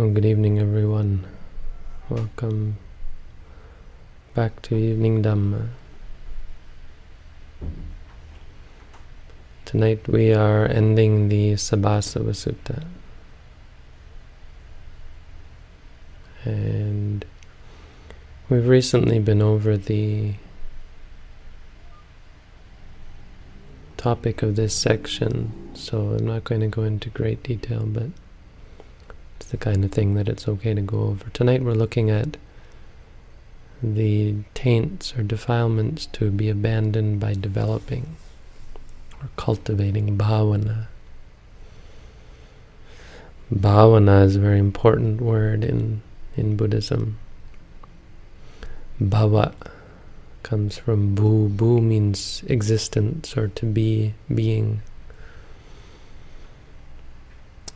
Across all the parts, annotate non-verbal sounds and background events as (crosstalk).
Well, good evening, everyone. Welcome back to Evening Dhamma. Tonight we are ending the Sabbasava Sutta. And we've recently been over the topic of this section, so I'm not going to go into great detail, but the kind of thing that it's okay to go over. Tonight we're looking at the taints or defilements to be abandoned by developing or cultivating bhavana. Bhavana is a very important word in, in Buddhism. Bhava comes from bu. Bu means existence or to be, being.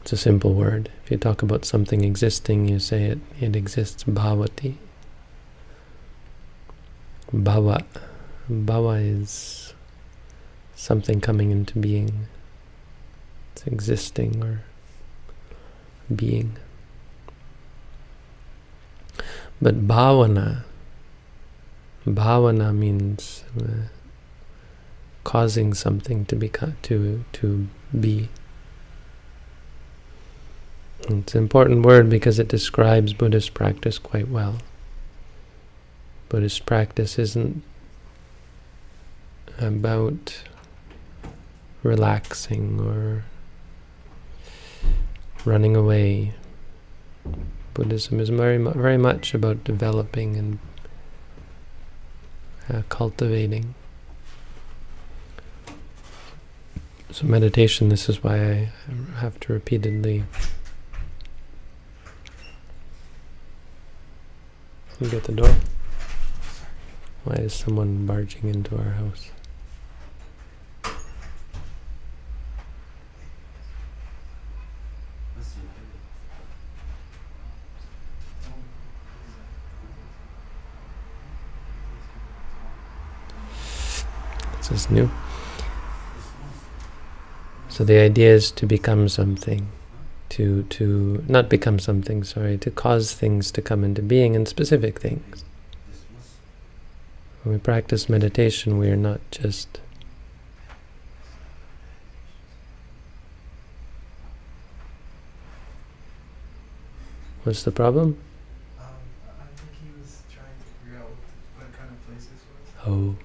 It's a simple word. If you talk about something existing, you say it, it exists bhavati. Bhava. Bhava is something coming into being. It's existing or being. But bhavana Bhavana means uh, causing something to become to to be. It's an important word because it describes Buddhist practice quite well. Buddhist practice isn't about relaxing or running away. Buddhism is very, very much about developing and uh, cultivating. So meditation, this is why I have to repeatedly you get the door. Why is someone barging into our house? This is new. So the idea is to become something, to to not become something, sorry, to cause things to come into being and specific things. When we practice meditation, we are not just What's the problem? Um, I think he was trying to figure out what, what kind of place this was. Oh.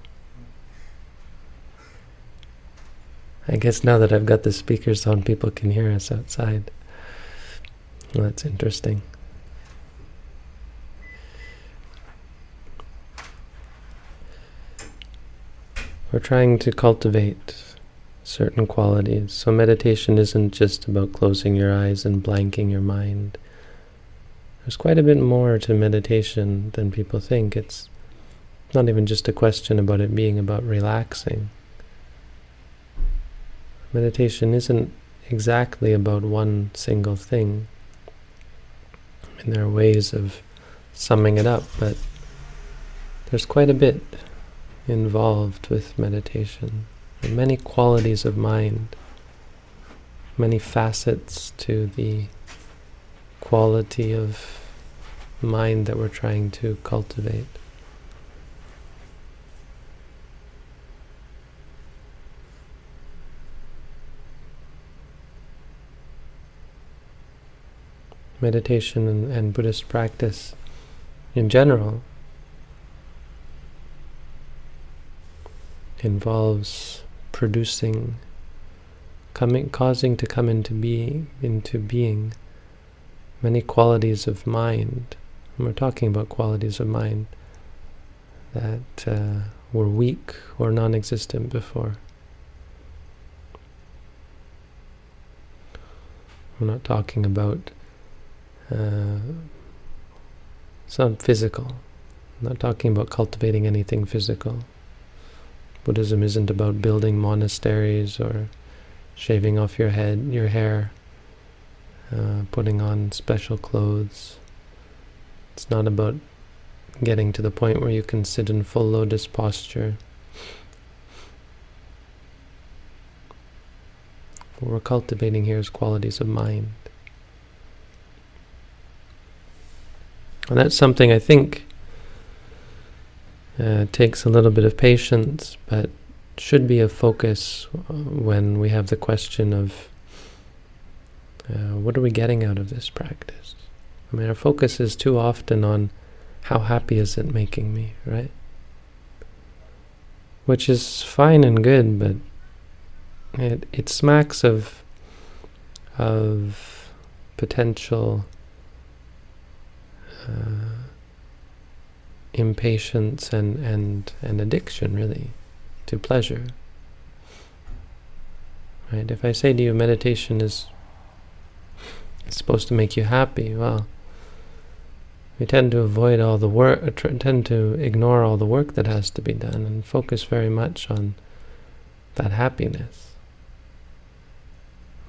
I guess now that I've got the speakers on, people can hear us outside. That's interesting. We're trying to cultivate certain qualities. So meditation isn't just about closing your eyes and blanking your mind. There's quite a bit more to meditation than people think. It's not even just a question about it being about relaxing. Meditation isn't exactly about one single thing. And there are ways of summing it up, but there's quite a bit involved with meditation. Many qualities of mind, many facets to the quality of mind that we're trying to cultivate. Meditation and, and Buddhist practice in general involves producing, coming, causing to come into being, into being many qualities of mind. And we're talking about qualities of mind that uh, were weak or non-existent before. We're not talking about uh, some physical. I'm not talking about cultivating anything physical. Buddhism isn't about building monasteries or shaving off your head, your hair, uh, putting on special clothes. It's not about getting to the point where you can sit in full lotus posture. What we're cultivating here is qualities of mind. And that's something I think uh, takes a little bit of patience, but should be a focus uh, when we have the question of uh, what are we getting out of this practice? I mean, our focus is too often on how happy is it making me, right? Which is fine and good, but it it smacks of of potential uh, impatience and, and, and addiction, really, to pleasure. Right? If I say to you meditation is supposed to make you happy, well, we tend to avoid all the work, uh, tend to ignore all the work that has to be done and focus very much on that happiness.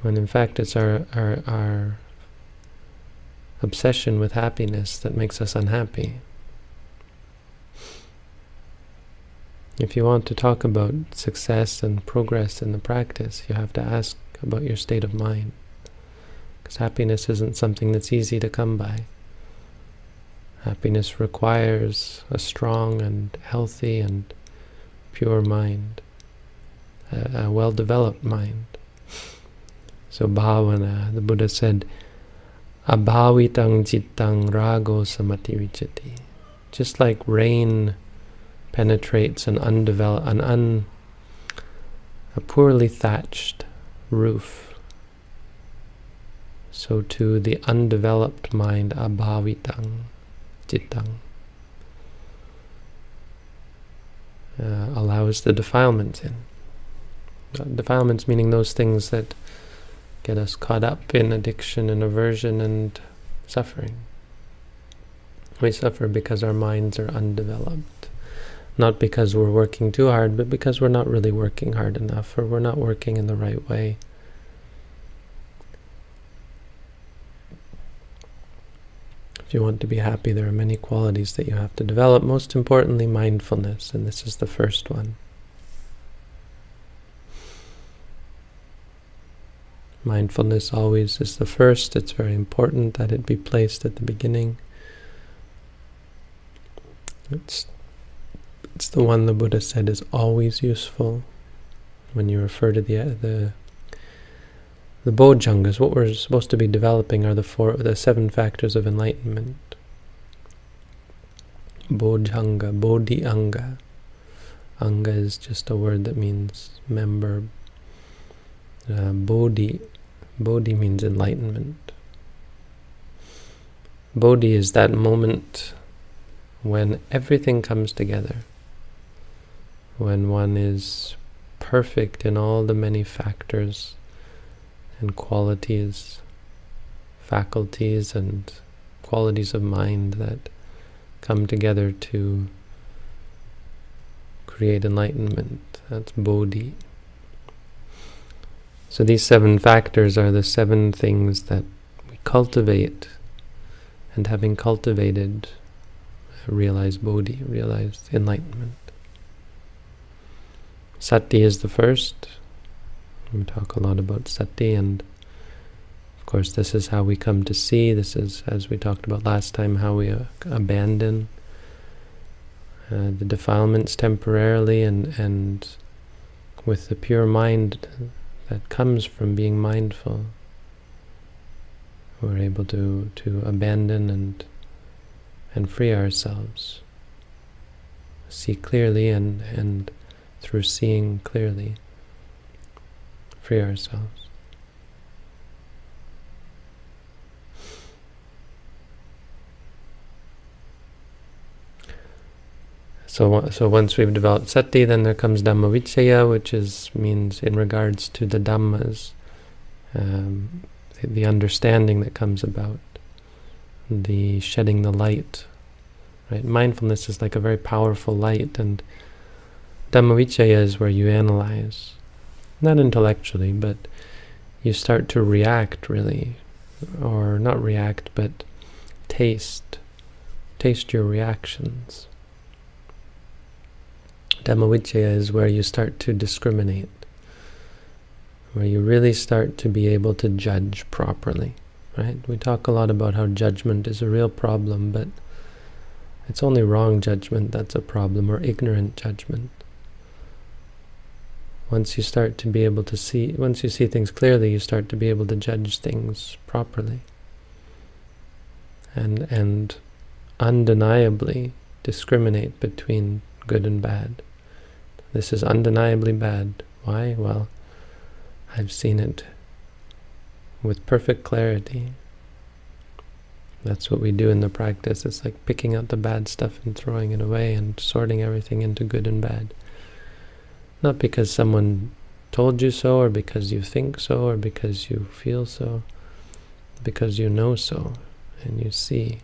When in fact it's our, our, our obsession with happiness that makes us unhappy. If you want to talk about success and progress in the practice, you have to ask about your state of mind. Because happiness isn't something that's easy to come by. Happiness requires a strong and healthy and pure mind, a, a well-developed mind. So bhavana, the Buddha said, abhavitang cittang rago samati vichati. Just like rain penetrates an undeveloped, an un, a poorly thatched roof, so too the undeveloped mind abhavitang cittang uh, allows the defilements in. Defilements meaning those things that get us caught up in addiction and aversion and suffering. We suffer because our minds are undeveloped. Not because we're working too hard, but because we're not really working hard enough, or we're not working in the right way. If you want to be happy, there are many qualities that you have to develop. Most importantly, mindfulness, and this is the first one. Mindfulness always is the first. It's very important that it be placed at the beginning. It's, it's the one the Buddha said is always useful when you refer to the the the bojjhangas. What we're supposed to be developing are the four, the seven factors of enlightenment. Bojjhanga, bodhi anga. Anga is just a word that means member. Uh, bodhi Bodhi means enlightenment. Bodhi is that moment when everything comes together, when one is perfect in all the many factors and qualities, faculties and qualities of mind that come together to create enlightenment. That's Bodhi. So these seven factors are the seven things that we cultivate, and having cultivated, realize Bodhi, realize enlightenment. Sati is the first. We talk a lot about Sati, and of course this is how we come to see. This is, as we talked about last time, how we uh, abandon uh, the defilements temporarily, and and with the pure mind that comes from being mindful. We're able to, to abandon and, and free ourselves. See clearly and, and through seeing clearly, free ourselves. So, so once we've developed sati, then there comes dhammavicaya, which is means in regards to the dhammas, um, the, the, understanding that comes about, the shedding the light. Right, mindfulness is like a very powerful light, and dhammavicaya is where you analyze, not intellectually, but you start to react really, or not react, but taste, taste your reactions. Dhammavicaya is where you start to discriminate, where you really start to be able to judge properly. Right? We talk a lot about how judgment is a real problem, but It's only wrong judgment that's a problem, or ignorant judgment. Once you start to be able to see, once you see things clearly, you start to be able to judge things properly. And, and undeniably discriminate between good and bad. This is undeniably bad. Why? Well, I've seen it with perfect clarity. That's what we do in the practice. It's like picking out the bad stuff and throwing it away and sorting everything into good and bad. Not because someone told you so, or because you think so, or because you feel so, because you know so, and you see.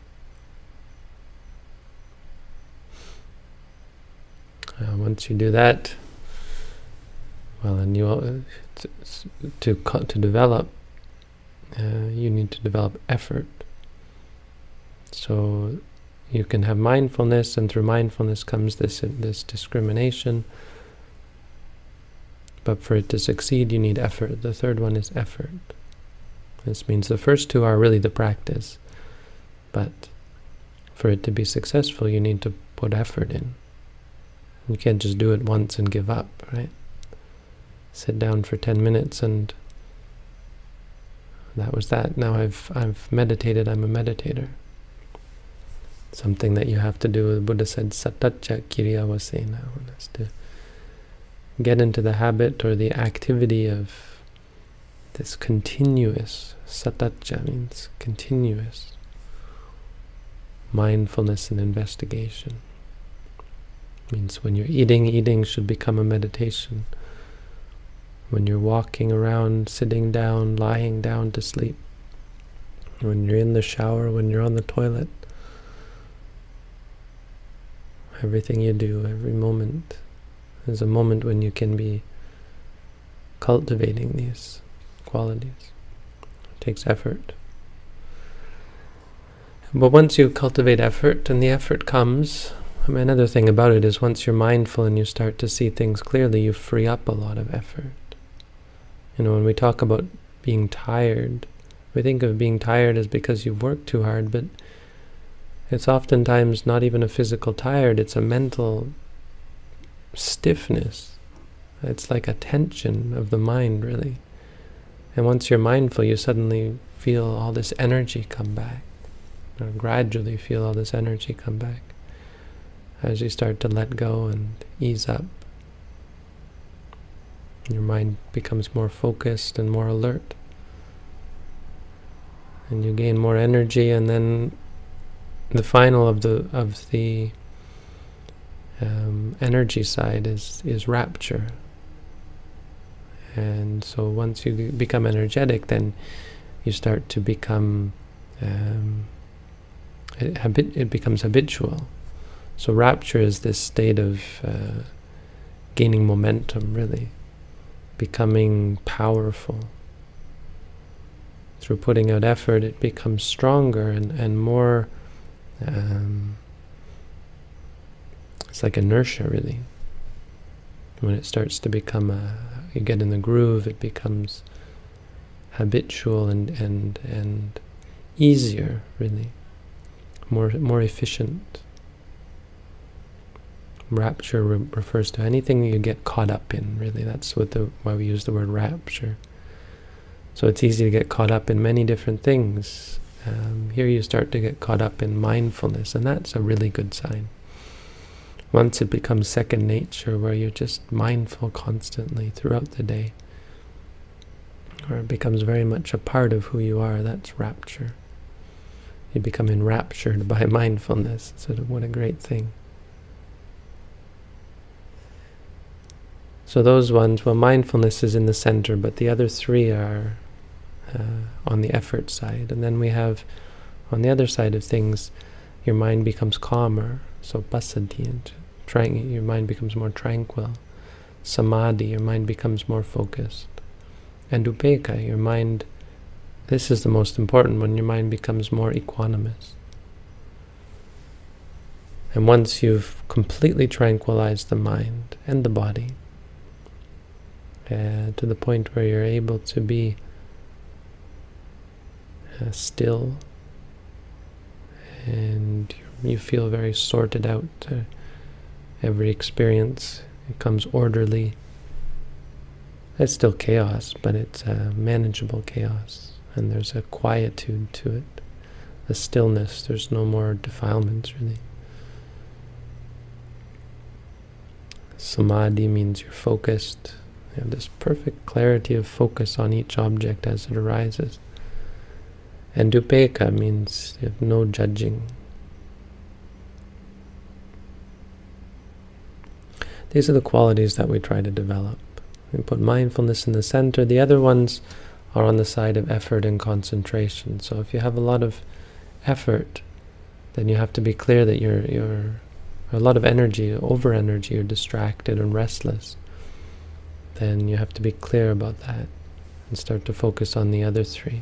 Uh, once you do that, well, and you to to, to develop, uh, you need to develop effort. So you can have mindfulness, and through mindfulness comes this this discrimination. But for it to succeed, you need effort. The third one is effort. This means the first two are really the practice. But for it to be successful, you need to put effort in. You can't just do it once and give up, right? Sit down for 10 minutes and that was that. Now I've I've meditated, I'm a meditator. Something that you have to do, the Buddha said, satacca kiriyavasena. One has to get into the habit or the activity of this continuous, satacca means continuous, mindfulness and investigation. Means when you're eating, eating should become a meditation. When you're walking around, sitting down, lying down to sleep. When you're in the shower, when you're on the toilet. Everything you do, every moment, is a moment when you can be cultivating these qualities. It takes effort. But once you cultivate effort, and the effort comes, I mean, another thing about it is once you're mindful and you start to see things clearly, you free up a lot of effort. You know, when we talk about being tired, we think of being tired as because you've worked too hard, but it's oftentimes not even a physical tired, it's a mental stiffness. It's like a tension of the mind, really. And once you're mindful, you suddenly feel all this energy come back, or gradually feel all this energy come back as you start to let go and ease up. Your mind becomes more focused and more alert. And you gain more energy and then the final of the of the um, energy side is is rapture. And so once you become energetic, then you start to become um, it, it becomes habitual. So rapture is this state of uh, gaining momentum, really, becoming powerful. Through putting out effort, it becomes stronger and, and more, um, it's like inertia, really. When it starts to become a, you get in the groove, it becomes habitual and, and, and easier, really, more, more efficient rapture re refers to anything you get caught up in, really. That's what the why we use the word rapture. So it's easy to get caught up in many different things. Um, here you start to get caught up in mindfulness, and that's a really good sign. Once it becomes second nature, where you're just mindful constantly throughout the day, or it becomes very much a part of who you are, that's rapture. You become enraptured (laughs) by mindfulness. So what a great thing. So those ones, well, mindfulness is in the center, but the other three are uh, on the effort side. And then we have, on the other side of things, your mind becomes calmer. So passaddhi, your mind becomes more tranquil. Samadhi, your mind becomes more focused. And upekkha, your mind, this is the most important when your mind becomes more equanimous. And once you've completely tranquilized the mind and the body, uh, to the point where you're able to be uh, still and You feel very sorted out. Uh, every experience it comes orderly. It's still chaos, but it's a manageable chaos, and there's a quietude to it, a stillness. There's no more defilements, really. Samadhi means you're focused. You have this perfect clarity of focus on each object as it arises. And upekkha means you have no judging. These are the qualities that we try to develop. We put mindfulness in the center. The other ones are on the side of effort and concentration. So if you have a lot of effort, then you have to be clear that you're you're a lot of energy, over energy, you're distracted and restless. Then you have to be clear about that and start to focus on the other three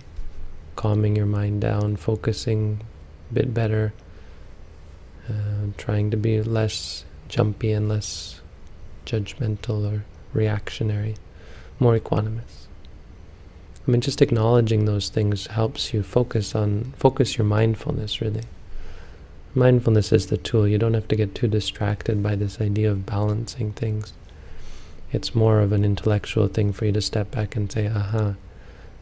calming your mind down, focusing a bit better, uh, trying to be less jumpy and less judgmental or reactionary, more equanimous. I mean, just acknowledging those things helps you focus on, focus your mindfulness, really. Mindfulness is the tool. You don't have to get too distracted by this idea of balancing things. It's more of an intellectual thing for you to step back and say, aha,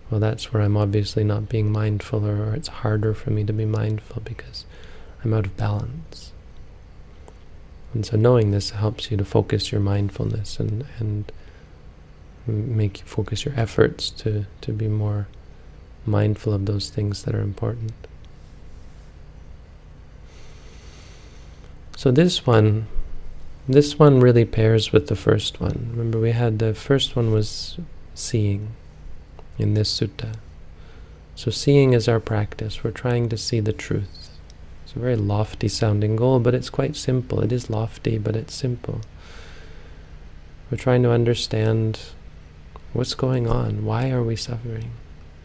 well, that's where I'm obviously not being mindful, or, or it's harder for me to be mindful because I'm out of balance. And so knowing this helps you to focus your mindfulness and, and make you focus your efforts to, to be more mindful of those things that are important. So this one, this one really pairs with the first one. Remember we had the first one was seeing in this sutta. So seeing is our practice. We're trying to see the truth. It's a very lofty sounding goal, but it's quite simple. It is lofty, but it's simple. We're trying to understand what's going on. Why are we suffering?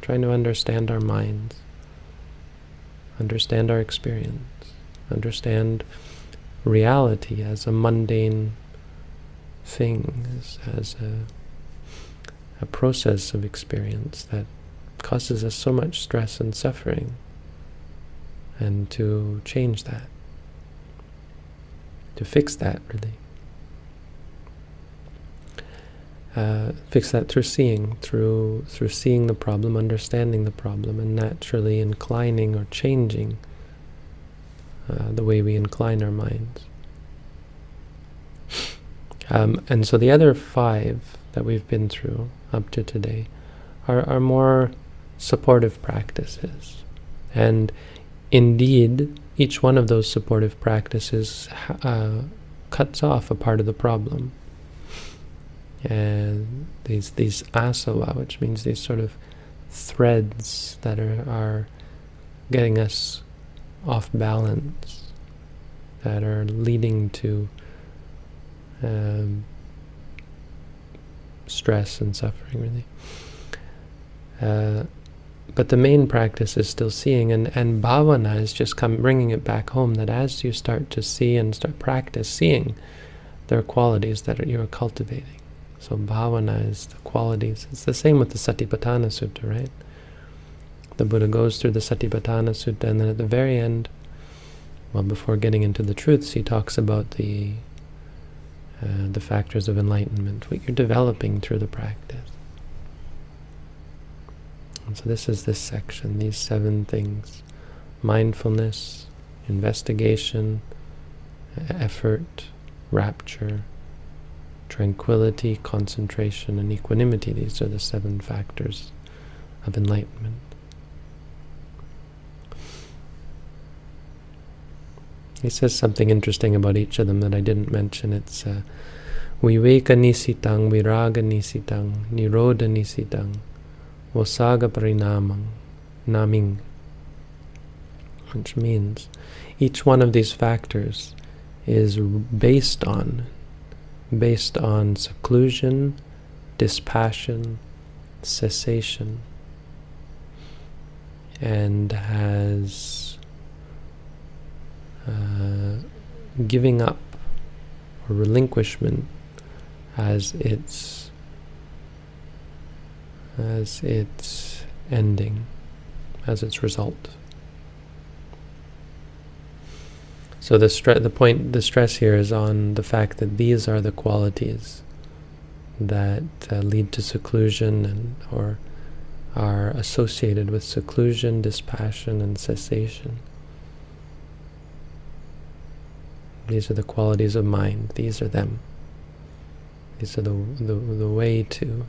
Trying to understand our minds. Understand our experience. Understand reality as a mundane thing, as, as a a process of experience that causes us so much stress and suffering, and to change that, to fix that really. Uh, fix that through seeing, through through seeing the problem, understanding the problem, and naturally inclining or changing uh, the way we incline our minds. Um, and so the other five that we've been through up to today are, are more supportive practices. And indeed, each one of those supportive practices uh, cuts off a part of the problem. And these these asava, which means these sort of threads that are, are getting us off balance, that are leading to um, stress and suffering, really. Uh, but the main practice is still seeing, and, and bhavana is just come bringing it back home, that as you start to see and start practice seeing, there are qualities that you're cultivating. So bhavana is the qualities. It's the same with the Satipatthana Sutta, right? The Buddha goes through the Satipatthana Sutta, and then at the very end, well, before getting into the truths, he talks about the uh, the factors of enlightenment, what you're developing through the practice. And so this is this section, these seven things. Mindfulness, investigation, effort, rapture, tranquility, concentration, and equanimity. These are the seven factors of enlightenment. He says something interesting about each of them that I didn't mention. It's uh, Viveka nisitang, viraga nisitang, nirodha nisitang, vossagga parinamang, naming. Which means each one of these factors is based on, based on seclusion, dispassion, cessation, and has uh, giving up or relinquishment as its as its ending, as its result. So the stre- the point, the stress here is on the fact that these are the qualities that uh, lead to seclusion and or are associated with seclusion, dispassion, and cessation. These are the qualities of mind. These are them. These are the the, the way to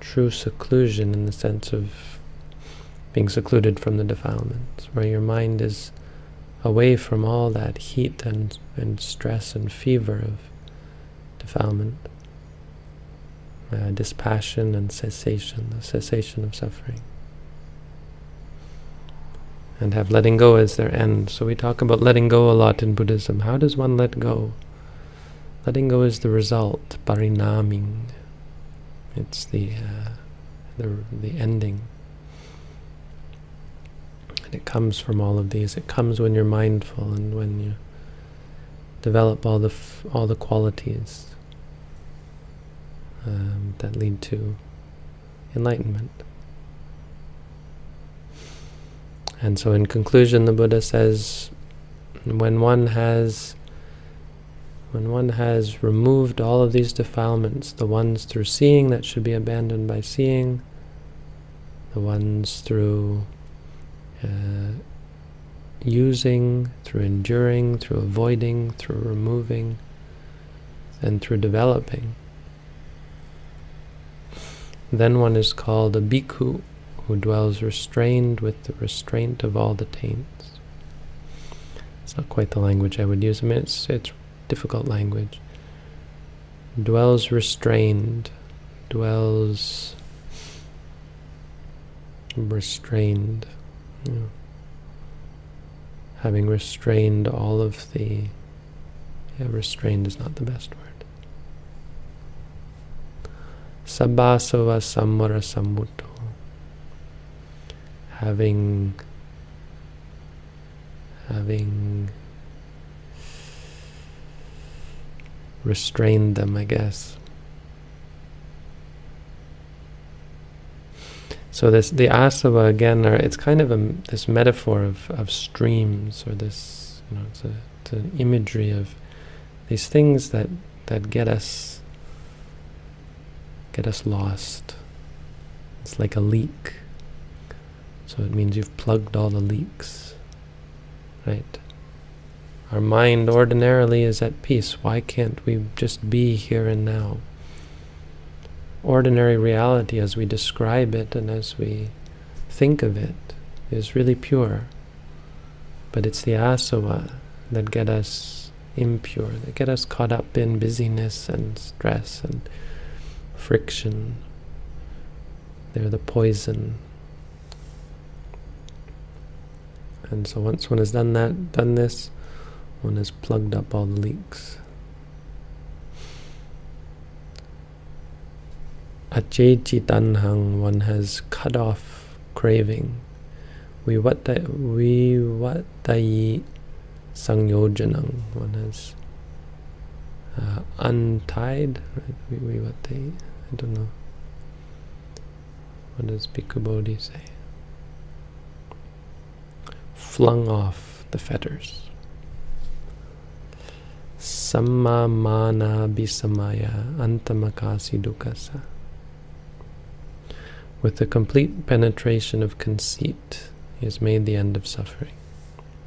true seclusion in the sense of being secluded from the defilements, where your mind is away from all that heat and, and stress and fever of defilement, uh, dispassion and cessation, the cessation of suffering. And have letting go as their end. So we talk about letting go a lot in Buddhism. How does one let go? Letting go is the result, parinaming. It's the, uh, the, the ending. And it comes from all of these. It comes when you're mindful and when you develop all the all the qualities um, that lead to enlightenment. And so, in conclusion, the Buddha says, when one has when one has removed all of these defilements, the ones through seeing that should be abandoned by seeing, the ones through uh, using, through enduring, through avoiding, through removing, and through developing. Then one is called a bhikkhu, who dwells restrained with the restraint of all the taints. It's not quite the language I would use. I mean, it's, it's difficult language. Dwells restrained, dwells restrained you know, having restrained all of the, yeah, restrained is not the best word. Sabbasava samvara sammuto. Having, having restrained them, I guess. So this the asava again, are, it's kind of a, this metaphor of, of streams, or this you know, it's, a, it's an imagery of these things that that get us get us lost. It's like a leak. So it means you've plugged all the leaks, right? Our mind ordinarily is at peace. Why can't we just be here and now? ordinary reality as we describe it and as we think of it is really pure. But it's the asava that get us impure, that get us caught up in busyness and stress and friction. They're the poison. And so once one has done that, done this, one has plugged up all the leaks. Achechi tanhang, one has cut off craving. Vivattayi sangyojanang, one has uh, untied. Vivattayi, I don't know. What does Bhikkhu Bodhi say? Flung off the fetters. Samma mana bisamaya antamakasi dukkhassa with the complete penetration of conceit, he has made the end of suffering,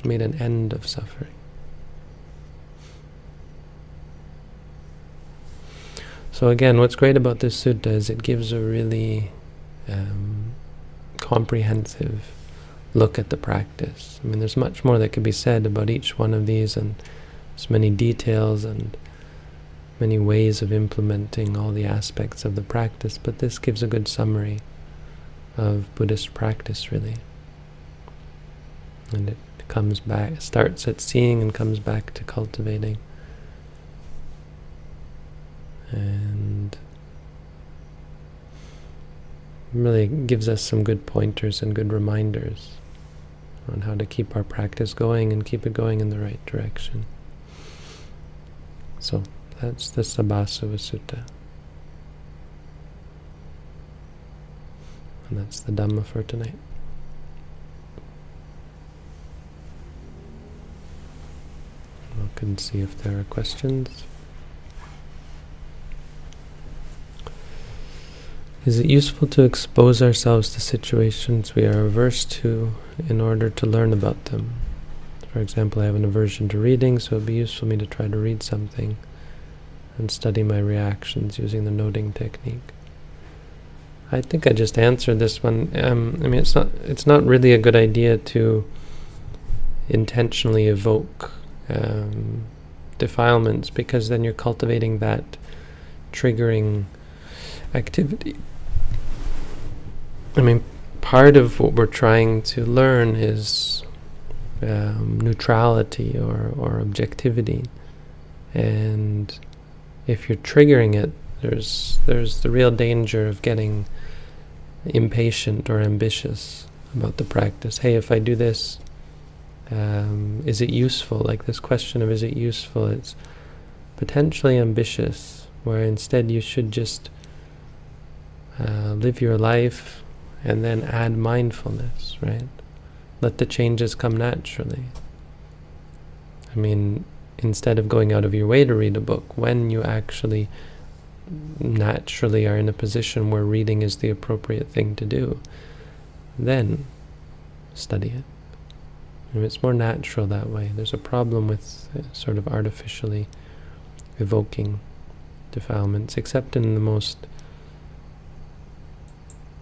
made an end of suffering. So again, what's great about this sutta is it gives a really um, comprehensive look at the practice. I mean, there's much more that could be said about each one of these, and there's many details and many ways of implementing all the aspects of the practice, but this gives a good summary of Buddhist practice, really. And it comes back, starts at seeing and comes back to cultivating. And really gives us some good pointers and good reminders on how to keep our practice going and keep it going in the right direction. So that's the Sabbasava Sutta. And that's the Dhamma for tonight. Look and see if there are questions. Is it useful to expose ourselves to situations we are averse to in order to learn about them? For example, I have an aversion to reading, so it would be useful for me to try to read something and study my reactions using the noting technique. I think I just answered this one. Um, I mean, it's not it's not really a good idea to intentionally evoke um, defilements because then you're cultivating that triggering activity. I mean, part of what we're trying to learn is um, neutrality or, or objectivity. And if you're triggering it, there's there's the real danger of getting impatient or ambitious about the practice. Hey, if I do this, um, is it useful? Like this question of is it useful? It's potentially ambitious, where instead you should just uh, live your life and then add mindfulness, right? Let the changes come naturally. I mean, instead of going out of your way to read a book, when you actually naturally are in a position where reading is the appropriate thing to do, then study it. And it's more natural that way. There's a problem with uh, sort of artificially evoking defilements, except in the most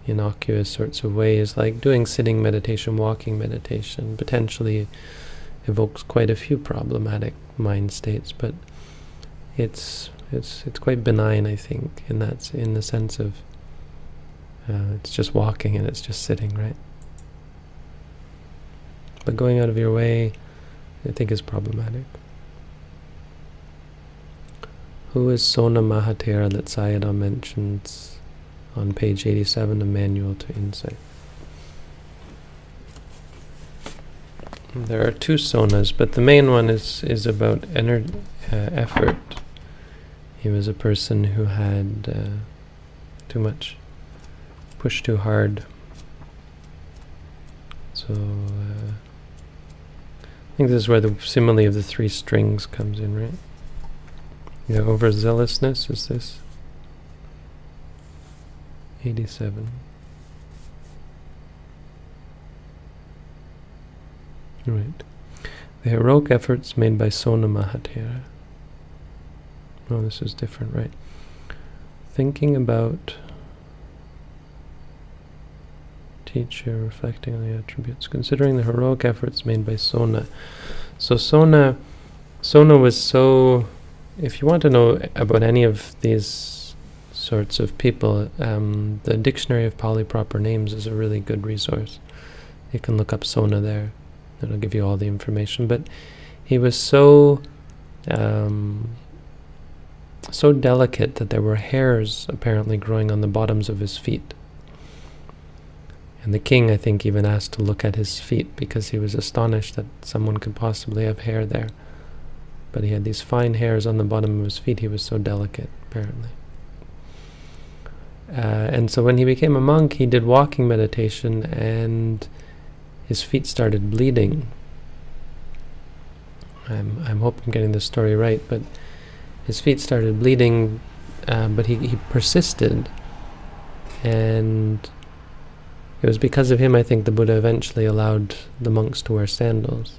innocuous sorts of ways, like doing sitting meditation, walking meditation, potentially evokes quite a few problematic mind states, but it's it's it's quite benign, I think, in that in the sense of uh, it's just walking and it's just sitting, right? But going out of your way, I think, is problematic. Who is Sona Mahathera that Sayadaw mentions on page 87 of Manual to Insight? There are two sonas, but the main one is is about ener uh, effort. He was a person who had uh, too much, pushed too hard. So uh, I think this is where the simile of the three strings comes in, right? Yeah, overzealousness is this. 87. Right. The heroic efforts made by Sona Mahathera. Oh, this is different, right? Thinking about teacher, reflecting on the attributes, considering the heroic efforts made by Sona. So Sona, Sona was so. If you want to know about any of these sorts of people, um, the Dictionary of Pali Proper Names is a really good resource. You can look up Sona there. It'll give you all the information. But he was so um, so delicate that there were hairs apparently growing on the bottoms of his feet. And the king, I think, even asked to look at his feet because he was astonished that someone could possibly have hair there. But he had these fine hairs on the bottom of his feet. He was so delicate, apparently. Uh, and so when he became a monk, he did walking meditation and his feet started bleeding. I'm, I'm hoping I'm getting this story right, but his feet started bleeding, uh, but he, he persisted. And it was because of him, I think, the Buddha eventually allowed the monks to wear sandals.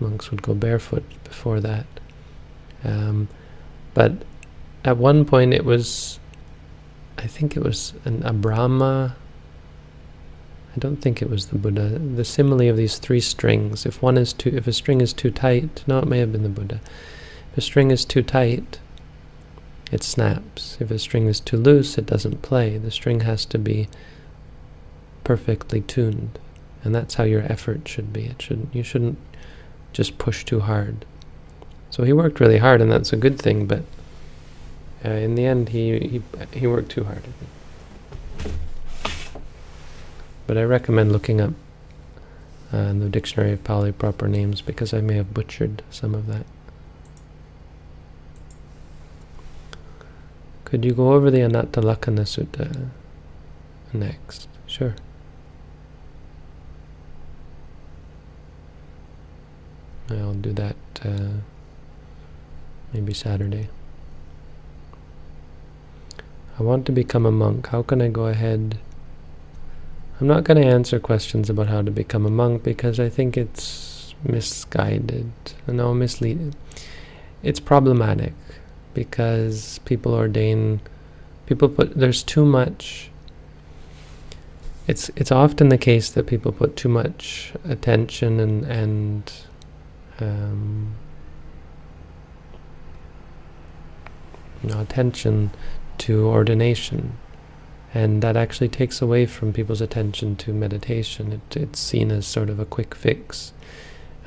Monks would go barefoot before that. Um, but at one point it was, I think it was an, a Brahma I don't think it was the Buddha. The simile of these three strings. If one is too, if a string is too tight, no, it may have been the Buddha. If a string is too tight, it snaps. If a string is too loose, it doesn't play. The string has to be perfectly tuned, and that's how your effort should be. It should you shouldn't just push too hard. So he worked really hard, and that's a good thing. But uh, in the end, he he he worked too hard. But I recommend looking up uh, the Dictionary of Pali proper names because I may have butchered some of that. Could you go over the Anatta Lakkhana Sutta next? Sure. I'll do that uh, maybe Saturday. I want to become a monk. How can I go ahead? I'm not going to answer questions about how to become a monk because I think it's misguided. No, misleading. It's problematic because people ordain, people put, there's too much it's it's often the case that people put too much attention and and um, attention to ordination, and that actually takes away from people's attention to meditation. It, it's seen as sort of a quick fix,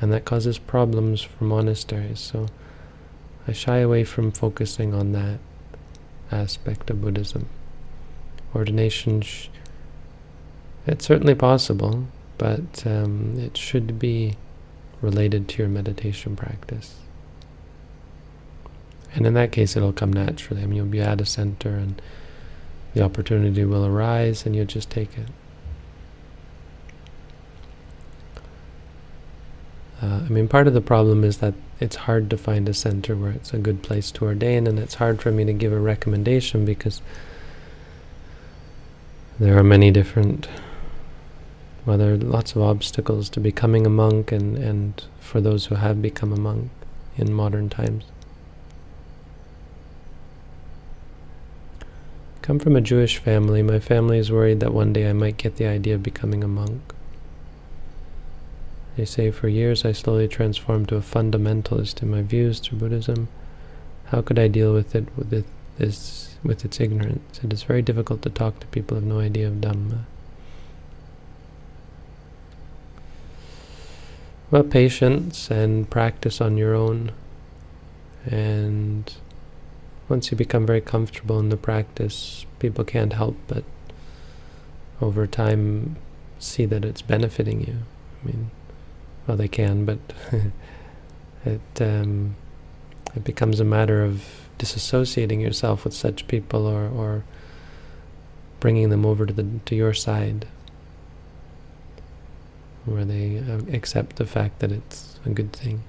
and that causes problems for monasteries. So I shy away from focusing on that aspect of Buddhism. Ordination it's certainly possible, but um, it should be related to your meditation practice. And in that case, it'll come naturally. I mean, you'll be at a center and the opportunity will arise and you'll just take it. Uh, I mean, part of the problem is that it's hard to find a center where it's a good place to ordain, and it's hard for me to give a recommendation because there are many different well, there are lots of obstacles to becoming a monk and, and for those who have become a monk in modern times. Come from a Jewish family. My family is worried that one day I might get the idea of becoming a monk. They say, for years I slowly transformed to a fundamentalist in my views through Buddhism. How could I deal with it with it, this with its ignorance? It is very difficult to talk to people who have no idea of Dhamma. Well, patience and practice on your own. And once you become very comfortable in the practice, people can't help but over time see that it's benefiting you. I mean, well, they can, but (laughs) it um, it becomes a matter of disassociating yourself with such people or, or bringing them over to the to your side where they uh, accept the fact that it's a good thing.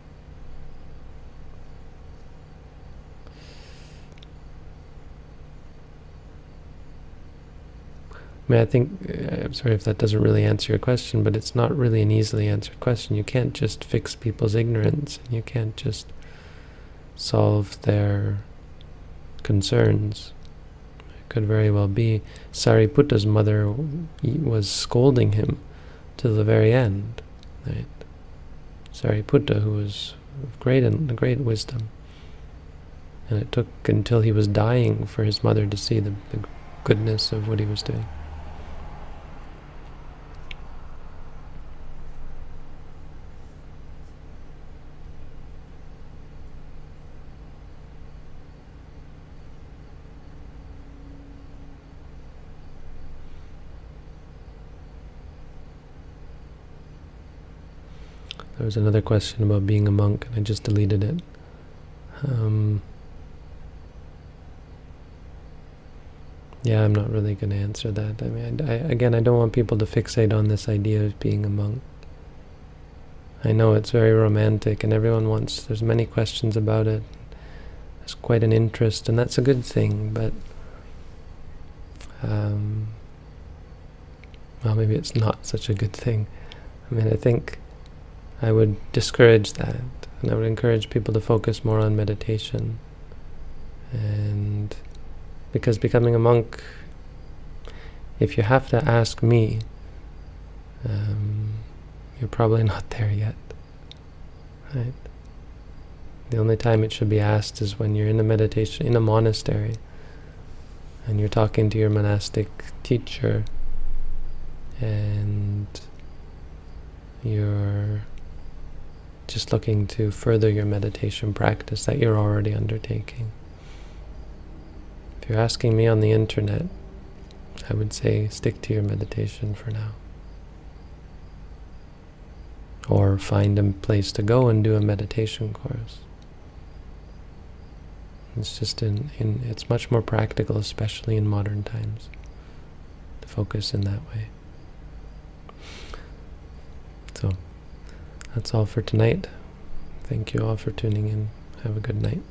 I mean, I think, uh, I'm sorry if that doesn't really answer your question, but it's not really an easily answered question. You can't just fix people's ignorance, and you can't just solve their concerns. It could very well be Sariputta's mother was scolding him to the very end. Right? Sariputta, who was of great and great wisdom, and it took until he was dying for his mother to see the, the goodness of what he was doing. There was another question about being a monk, and I just deleted it. Um, yeah, I'm not really going to answer that. I mean, I, again, I don't want people to fixate on this idea of being a monk. I know it's very romantic, and everyone wants. There's many questions about it. There's quite an interest, and that's a good thing. But um, well, maybe it's not such a good thing. I mean, I think I would discourage that. And I would encourage people to focus more on meditation. And because becoming a monk, if you have to ask me, um, you're probably (laughs) not there yet. Right? The only time it should be asked is when you're in a meditation, in a monastery, and you're talking to your monastic teacher, and you're just looking to further your meditation practice that you're already undertaking. If you're asking me on the internet, I would say stick to your meditation for now. Or find a place to go and do a meditation course. It's just in, in it's much more practical, especially in modern times, to focus in that way. So that's all for tonight. Thank you all for tuning in. Have a good night.